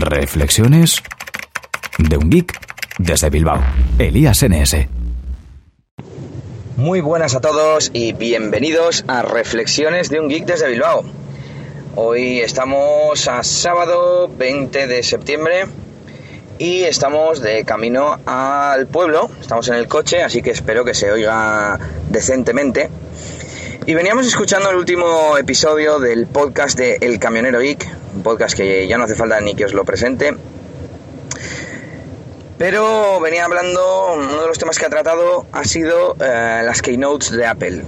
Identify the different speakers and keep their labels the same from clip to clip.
Speaker 1: Reflexiones de un geek desde Bilbao. Elías NS.
Speaker 2: Muy buenas a todos y bienvenidos a Reflexiones de un geek desde Bilbao. Hoy estamos a sábado 20 de septiembre y estamos de camino al pueblo. Estamos en el coche, así que espero que se oiga decentemente. Y veníamos escuchando el último episodio del podcast de El Camionero Geek, un podcast que ya no hace falta ni que os lo presente. Pero venía hablando, uno de los temas que ha tratado ha sido eh, las keynotes de Apple.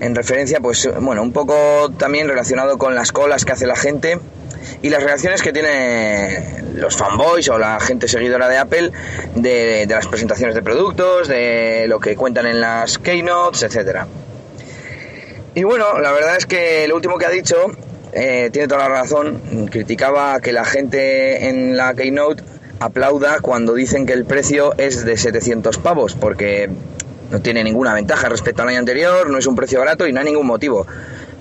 Speaker 2: En referencia, pues, bueno, un poco también relacionado con las colas que hace la gente y las reacciones que tienen los fanboys o la gente seguidora de Apple de, de las presentaciones de productos, de lo que cuentan en las keynotes, etcétera. Y bueno, la verdad es que lo último que ha dicho eh, tiene toda la razón. Criticaba que la gente en la Keynote aplauda cuando dicen que el precio es de 700 pavos, porque no tiene ninguna ventaja respecto al año anterior, no es un precio barato y no hay ningún motivo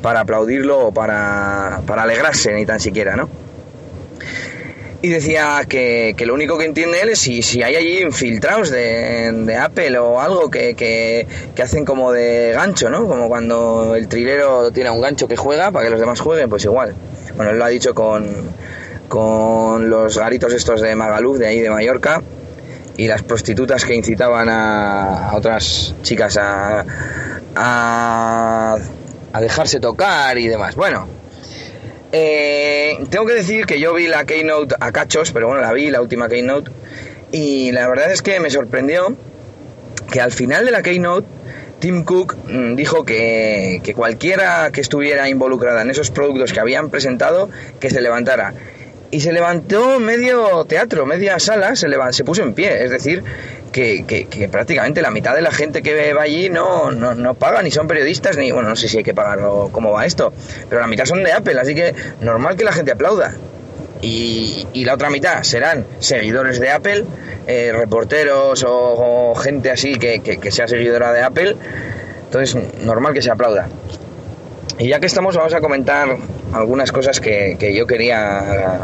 Speaker 2: para aplaudirlo o para, para alegrarse ni tan siquiera, ¿no? Y decía que, lo único que entiende él es si, si hay allí infiltrados de, Apple o algo que, que, hacen como de gancho, ¿no? Como cuando el trilero tiene un gancho que juega para que los demás jueguen, pues igual. Bueno, él lo ha dicho con, con los garitos estos de Magaluf, de ahí de Mallorca, y las prostitutas que incitaban a, otras chicas a, a, a dejarse tocar y demás. Bueno, eh, tengo que decir que yo vi la Keynote a cachos, pero bueno, la vi, la última Keynote, y la verdad es que me sorprendió que al final de la Keynote Tim Cook mm, dijo que, que, cualquiera que estuviera involucrada en esos productos que habían presentado, que se levantara. Y se levantó medio teatro, media sala, se, se puso en pie. Es decir, que, prácticamente la mitad de la gente que va allí no, no, paga, ni son periodistas, ni, bueno, no sé si hay que pagar o cómo va esto, pero la mitad son de Apple, así que normal que la gente aplauda. Y, la otra mitad serán seguidores de Apple, eh, reporteros o, gente así que, que, sea seguidora de Apple, entonces normal que se aplauda. Y ya que estamos, vamos a comentar algunas cosas que, que yo quería,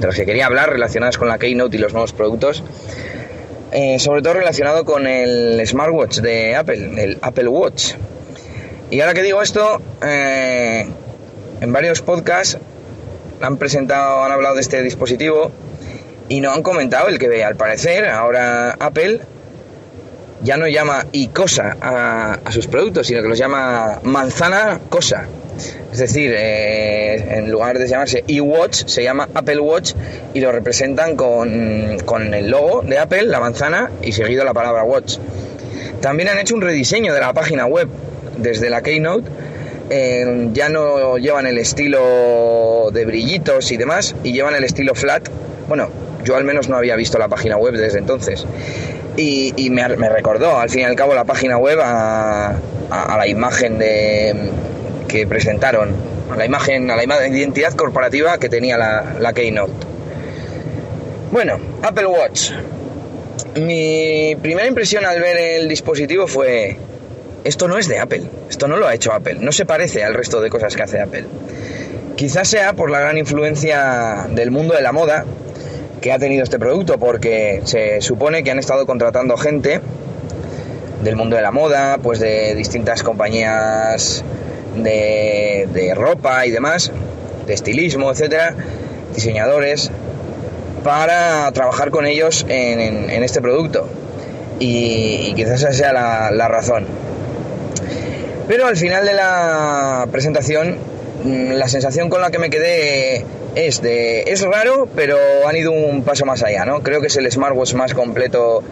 Speaker 2: de las que quería hablar relacionadas con la Keynote y los nuevos productos. Eh, sobre todo relacionado con el smartwatch de Apple, el Apple Watch. Y ahora que digo esto, eh, en varios podcasts han presentado, han hablado de este dispositivo y no han comentado el que al parecer ahora Apple ya no llama iCosa a, a sus productos, sino que los llama manzana cosa. Es decir, eh, en lugar de llamarse iWatch, se llama Apple Watch y lo representan con, el logo de Apple, la manzana, y seguido la palabra Watch. También han hecho un rediseño de la página web desde la Keynote. Ya no llevan el estilo de brillitos y demás, y llevan el estilo flat. Bueno, yo al menos no había visto la página web desde entonces. Y, me, recordó, al fin y al cabo, la página web a la imagen de, que presentaron, a la imagen, a la identidad corporativa que tenía la, la Keynote. Bueno, Apple Watch. Mi primera impresión al ver el dispositivo fue, esto no es de Apple, esto no lo ha hecho Apple, no se parece al resto de cosas que hace Apple. Quizás sea por la gran influencia del mundo de la moda que ha tenido este producto, porque se supone que han estado contratando gente del mundo de la moda, pues de distintas compañías de, ropa y demás, de estilismo, etcétera, diseñadores, para trabajar con ellos en, este producto. Y, quizás esa sea la, razón. Pero al final de la presentación, mm, la sensación con la que me quedé es de. es raro, pero han ido un paso más allá, ¿no? Creo que es el smartwatch más completo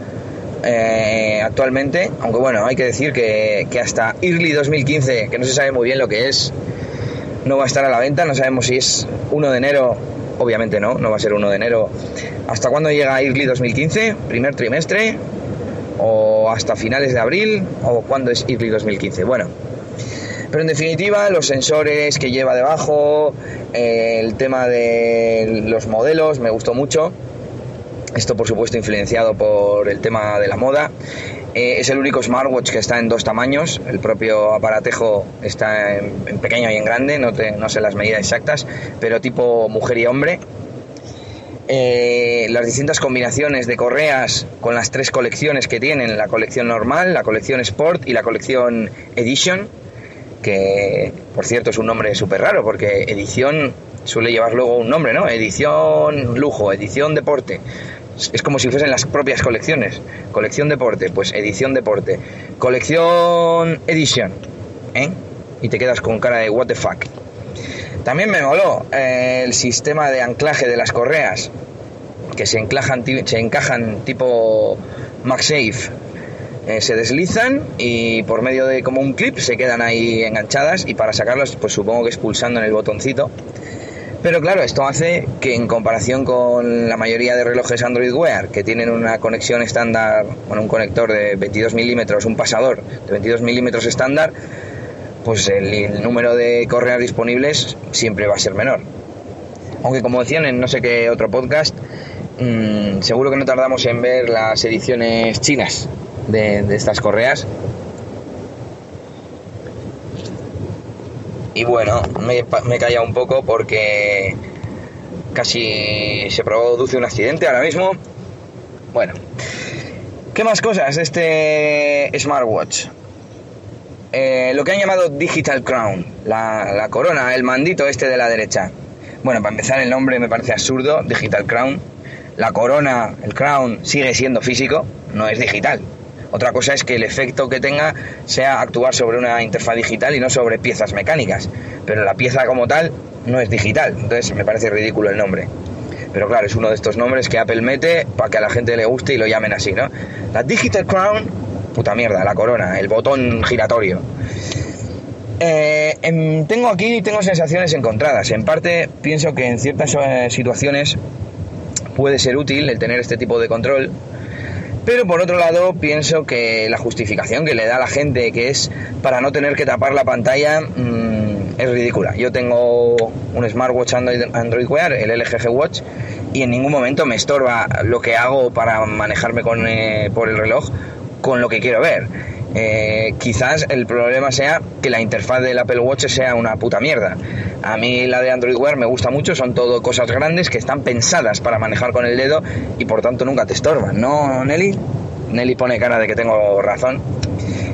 Speaker 2: eh, actualmente, aunque bueno, hay que decir que, hasta Early 2015, que no se sabe muy bien lo que es, no va a estar a la venta, no sabemos si es 1 de enero, obviamente no, no va a ser 1 de enero. ¿Hasta cuándo llega Early 2015? ¿Primer trimestre? ¿O hasta finales de abril? ¿O cuándo es Early 2015? Bueno, pero en definitiva, los sensores que lleva debajo, el tema de los modelos, me gustó mucho. Esto, por supuesto, influenciado por el tema de la moda. Eh, es el único smartwatch que está en dos tamaños. El propio aparatejo está en, pequeño y en grande, no, no, sé las medidas exactas, pero tipo mujer y hombre. eh, las distintas combinaciones de correas con las tres colecciones que tienen, la colección normal, la colección Sport y la colección Edition, que por cierto es un nombre súper raro porque edición suele llevar luego un nombre, ¿no? Edición lujo, edición deporte. Es como si fuesen las propias colecciones. Colección deporte, pues edición deporte. Colección edition, ¿eh? Y te quedas con cara de what the fuck. También me moló eh, el sistema de anclaje de las correas, que se, encajan, se encajan tipo MagSafe. Eh, se deslizan y por medio de como un clip se quedan ahí enganchadas y para sacarlas pues supongo que es pulsando en el botoncito. Pero claro, esto hace que en comparación con la mayoría de relojes Android Wear que tienen una conexión estándar, bueno, un conector de 22 milímetros, un pasador de 22 milímetros estándar, pues el, número de correas disponibles siempre va a ser menor. Aunque como decían en no sé qué otro podcast, mm, seguro que no tardamos en ver las ediciones chinas de, estas correas. Y bueno, me, me he callado un poco porque casi se produce un accidente ahora mismo. Bueno, ¿qué más cosas de este smartwatch? Eh, lo que han llamado Digital Crown, la, corona, el mandito este de la derecha. Bueno, para empezar el nombre me parece absurdo, Digital Crown. La corona, el crown, sigue siendo físico, no es digital. Otra cosa es que el efecto que tenga sea actuar sobre una interfaz digital y no sobre piezas mecánicas. Pero la pieza como tal no es digital, entonces me parece ridículo el nombre. Pero claro, es uno de estos nombres que Apple mete para que a la gente le guste y lo llamen así, ¿no? La Digital Crown puta mierda, la corona, el botón giratorio. Eh, tengo aquí tengo sensaciones encontradas. En parte pienso que en ciertas eh, situaciones puede ser útil el tener este tipo de control. Pero por otro lado pienso que la justificación que le da a la gente, que es para no tener que tapar la pantalla, mm, es ridícula. Yo tengo un smartwatch Android, Wear, el LG Watch, y en ningún momento me estorba lo que hago para manejarme con, eh, por el reloj con lo que quiero ver. Eh, quizás el problema sea que la interfaz del Apple Watch sea una puta mierda. A mí la de Android Wear me gusta mucho, son todo cosas grandes que están pensadas para manejar con el dedo y por tanto nunca te estorban, ¿no, Nelly? Nelly pone cara de que tengo razón.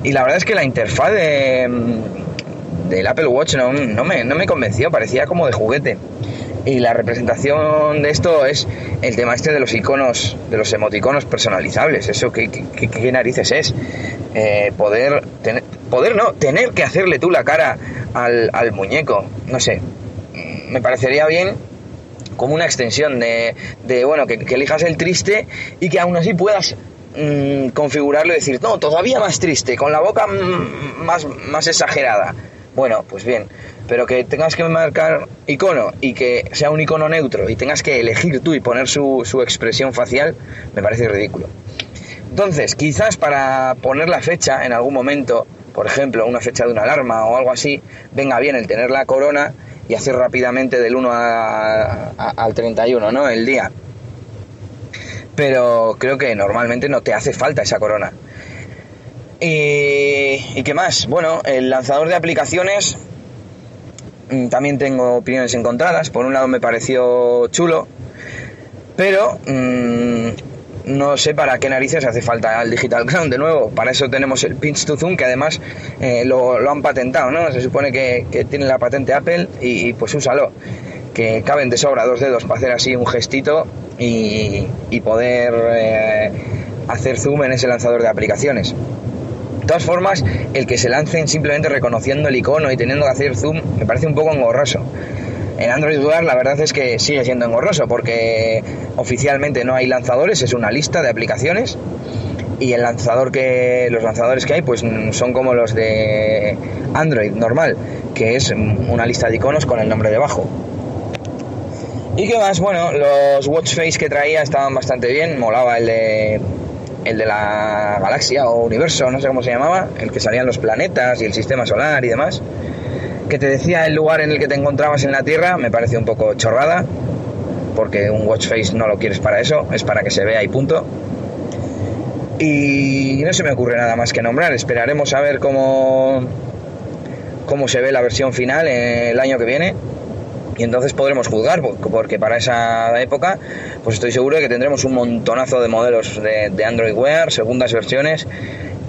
Speaker 2: Y la verdad es que la interfaz de, mm, del Apple Watch no, no, me, no me convenció, parecía como de juguete. Y la representación de esto es el tema este de los iconos, de los emoticonos personalizables. Eso, ¿qué, qué, narices es? Eh, poder, tener, poder no, tener que hacerle tú la cara al, al muñeco. No sé, me parecería bien como una extensión de, de bueno, que, elijas el triste y que aún así puedas mm, configurarlo y decir, no, todavía más triste, con la boca mm, más, más exagerada. Bueno, pues bien, pero que tengas que marcar icono y que sea un icono neutro y tengas que elegir tú y poner su, expresión facial, me parece ridículo. Entonces, quizás para poner la fecha en algún momento, por ejemplo, una fecha de una alarma o algo así, venga bien el tener la corona y hacer rápidamente del 1 al 31, ¿no? El día. Pero creo que normalmente no te hace falta esa corona. ¿Y, ¿Y qué más? Bueno, el lanzador de aplicaciones Mm, también tengo opiniones encontradas. Por un lado me pareció chulo, pero mm, no sé para qué narices hace falta el Digital Ground de nuevo. Para eso tenemos el Pinch to Zoom, que además eh, lo, han patentado, ¿no? Se supone que, tiene la patente Apple y, pues úsalo. Que caben de sobra dos dedos para hacer así un gestito y, poder eh, hacer zoom en ese lanzador de aplicaciones. De todas formas, el que se lancen simplemente reconociendo el icono y teniendo que hacer zoom me parece un poco engorroso. En Android Wear la verdad es que sigue siendo engorroso porque oficialmente no hay lanzadores, es una lista de aplicaciones y el lanzador que los lanzadores que hay pues son como los de Android normal, que es una lista de iconos con el nombre debajo. ¿Y qué más? Bueno, los watch face que traía estaban bastante bien, molaba el de el de la galaxia o universo, no sé cómo se llamaba, el que salían los planetas y el sistema solar y demás, que te decía el lugar en el que te encontrabas en la Tierra, me parece un poco chorrada, porque un watch face no lo quieres para eso, es para que se vea y punto. Y no se me ocurre nada más que nombrar, esperaremos a ver cómo, cómo se ve la versión final el año que viene. Y entonces podremos juzgar, porque para esa época, pues estoy seguro de que tendremos un montonazo de modelos de, Android Wear, segundas versiones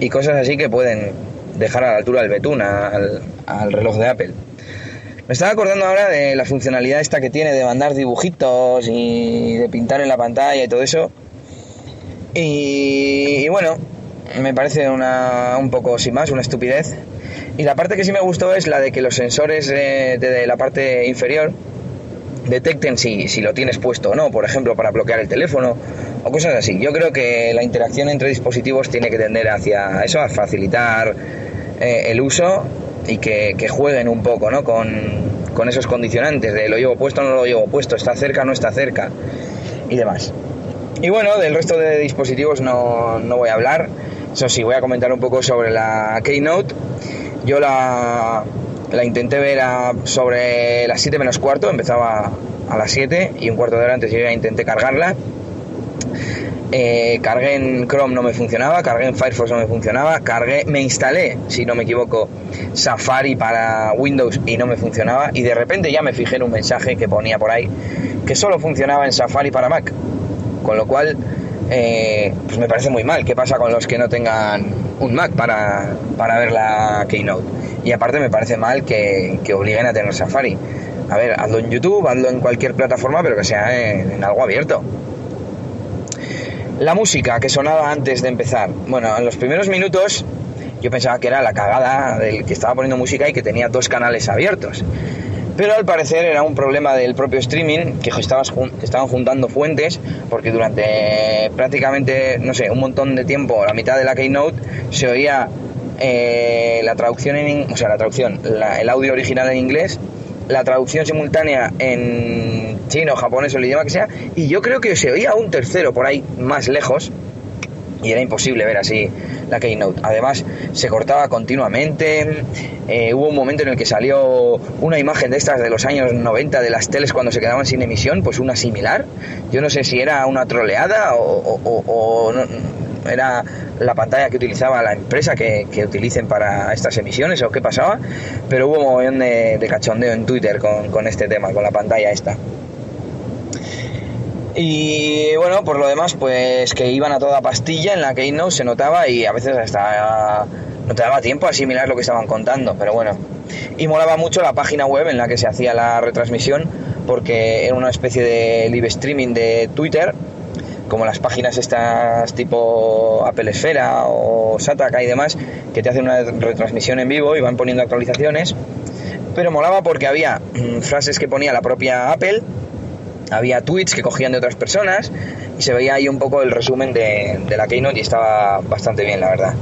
Speaker 2: y cosas así que pueden dejar a la altura del betún al, al reloj de Apple. Me estaba acordando ahora de la funcionalidad esta que tiene de mandar dibujitos y de pintar en la pantalla y todo eso. Y, bueno, me parece una, un poco sin más, una estupidez. Y la parte que sí me gustó es la de que los sensores de, la parte inferior detecten si, si, lo tienes puesto o no, por ejemplo, para bloquear el teléfono o cosas así. Yo creo que la interacción entre dispositivos tiene que tender hacia eso, a facilitar eh, el uso y que, jueguen un poco ¿no? con, con, esos condicionantes de lo llevo puesto o no lo llevo puesto, está cerca o no está cerca y demás. Y bueno, del resto de dispositivos no, no voy a hablar. Eso sí, voy a comentar un poco sobre la Keynote yo la, la intenté ver sobre las 7 menos cuarto, empezaba a las 7 y un cuarto de hora antes yo ya intenté cargarla. Eh, cargué en Chrome no me funcionaba, cargué en Firefox no me funcionaba, cargué, me instalé, si no me equivoco, Safari para Windows y no me funcionaba y de repente ya me fijé en un mensaje que ponía por ahí que solo funcionaba en Safari para Mac, con lo cual eh, pues me parece muy mal. ¿Qué pasa con los que no tengan un Mac para, para ver la Keynote? Y aparte me parece mal que, obliguen a tener Safari. A ver, hazlo en YouTube, hazlo en cualquier plataforma, pero que sea en, algo abierto. La música que sonaba antes de empezar. Bueno, en los primeros minutos yo pensaba que era la cagada del que estaba poniendo música y que tenía dos canales abiertos. Pero al parecer era un problema del propio streaming, que estaban juntando fuentes, porque durante prácticamente, no sé, un montón de tiempo, la mitad de la Keynote, se oía eh, la traducción en, o sea, la traducción, el audio original en inglés, la traducción simultánea en chino, japonés o el idioma que sea, y yo creo que se oía un tercero por ahí más lejos, y era imposible ver así la Keynote. Además, se cortaba continuamente. Eh, hubo un momento en el que salió una imagen de estas de los años 90 de las teles cuando se quedaban sin emisión, pues una similar. Yo no sé si era una troleada o, era la pantalla que utilizaba la empresa que, utilicen para estas emisiones o qué pasaba, pero hubo un montón de, cachondeo en Twitter con, con este tema, con la pantalla esta. Y bueno, por lo demás, pues que iban a toda pastilla en la Keynote se notaba y a veces hasta no te daba tiempo a asimilar lo que estaban contando, pero bueno. Y molaba mucho la página web en la que se hacía la retransmisión porque era una especie de live streaming de Twitter, como las páginas estas tipo Apple Esfera o Sataka y demás, que te hacen una retransmisión en vivo y van poniendo actualizaciones. Pero molaba porque había mm, frases que ponía la propia Apple había tweets que cogían de otras personas y se veía ahí un poco el resumen de, la Keynote y estaba bastante bien, la verdad.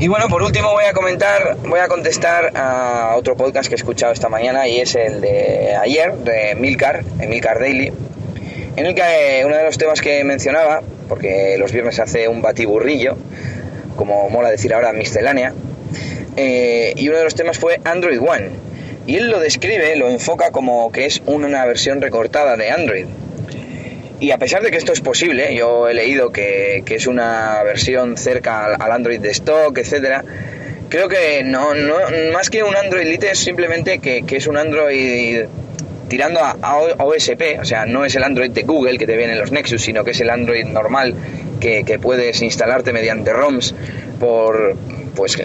Speaker 2: Y bueno, por último voy a comentar, voy a contestar a otro podcast que he escuchado esta mañana y es el de ayer, de Milcar, Milcar Daily, en el que uno de los temas que mencionaba, porque los viernes hace un batiburrillo, como mola decir ahora miscelánea, eh, y uno de los temas fue Android One, y él lo describe, lo enfoca como que es una versión recortada de Android. Y a pesar de que esto es posible, yo he leído que, es una versión cerca al, Android de stock, etcétera, creo que no, más que un Android Lite es simplemente que, es un Android tirando a, OSP, o sea, no es el Android de Google que te viene en los Nexus, sino que es el Android normal que, que puedes instalarte mediante ROMs por pues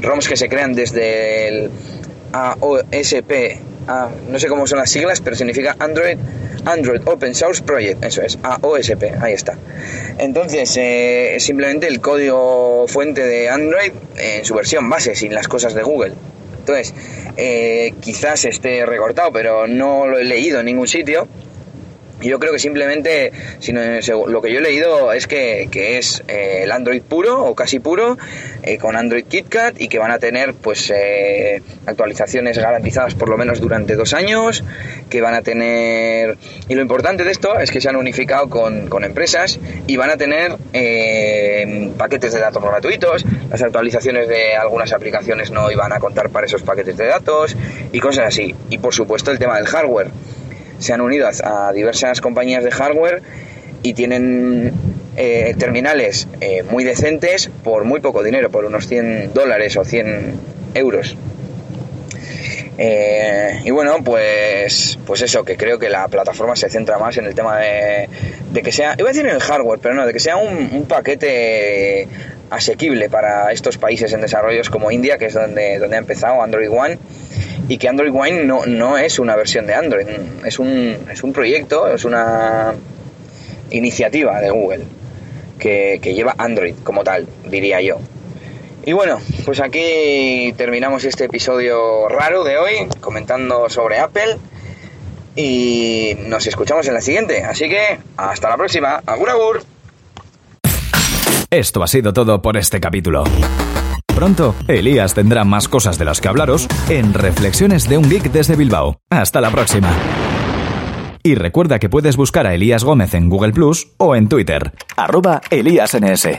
Speaker 2: ROMs que se crean desde el AOSP, no sé cómo son las siglas, pero significa Android, Android Open Source Project, eso es, AOSP, ahí está. Entonces, eh, simplemente el código fuente de Android en su versión base, sin las cosas de Google. Entonces, eh, quizás esté recortado, pero no lo he leído en ningún sitio yo creo que simplemente, sino, lo que yo he leído es que, es eh, el Android puro o casi puro, eh, con Android KitKat y que van a tener pues eh, actualizaciones garantizadas por lo menos durante dos años, que van a tener... Y lo importante de esto es que se han unificado con, con empresas y van a tener paquetes de datos gratuitos, las actualizaciones de algunas aplicaciones no iban a contar para esos paquetes de datos y cosas así. Y por supuesto el tema del hardware se han unido a, diversas compañías de hardware y tienen eh, terminales eh, muy decentes por muy poco dinero, por unos 100 dólares o 100 euros. Eh, y bueno, pues, pues eso, que creo que la plataforma se centra más en el tema de, que sea, iba a decir en el hardware, pero no, de que sea un, paquete asequible para estos países en desarrollo como India, que es donde, donde ha empezado Android One, y que Android One no, no es una versión de Android, es un, es un proyecto, es una iniciativa de Google que, que lleva Android como tal, diría yo. Y bueno, pues aquí terminamos este episodio raro de hoy, comentando sobre Apple. Y nos escuchamos en la siguiente. Así que, hasta la próxima. Agur, agur.
Speaker 1: Esto ha sido todo por este capítulo. Pronto, Elías tendrá más cosas de las que hablaros en Reflexiones de un Geek desde Bilbao. Hasta la próxima. Y recuerda que puedes buscar a Elías Gómez en Google Plus o en Twitter, arroba ElíasNS.